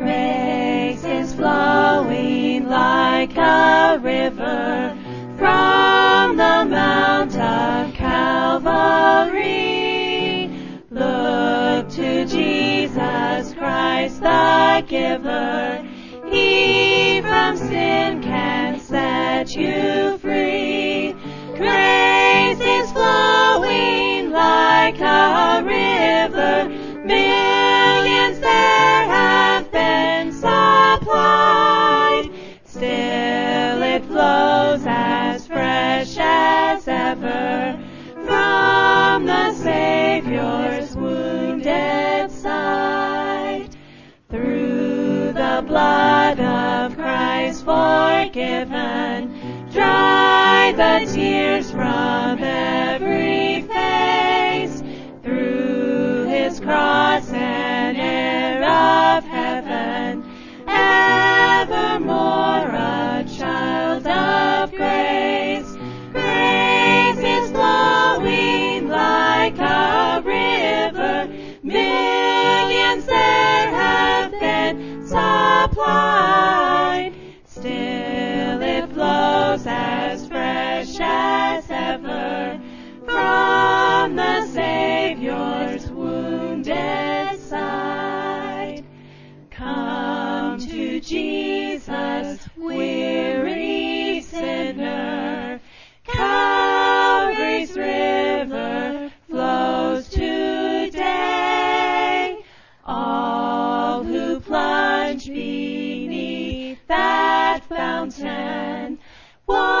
Grace is flowing like a river from the Mount of Calvary. Look to Jesus Christ, the giver. He from sin can set you the blood of Christ forgiven, dry the tears from flows as fresh as ever from the Savior's wounded side. Come to Jesus, weary sinner. Calvary's river flows today. All who plunge beneath that fountain guilty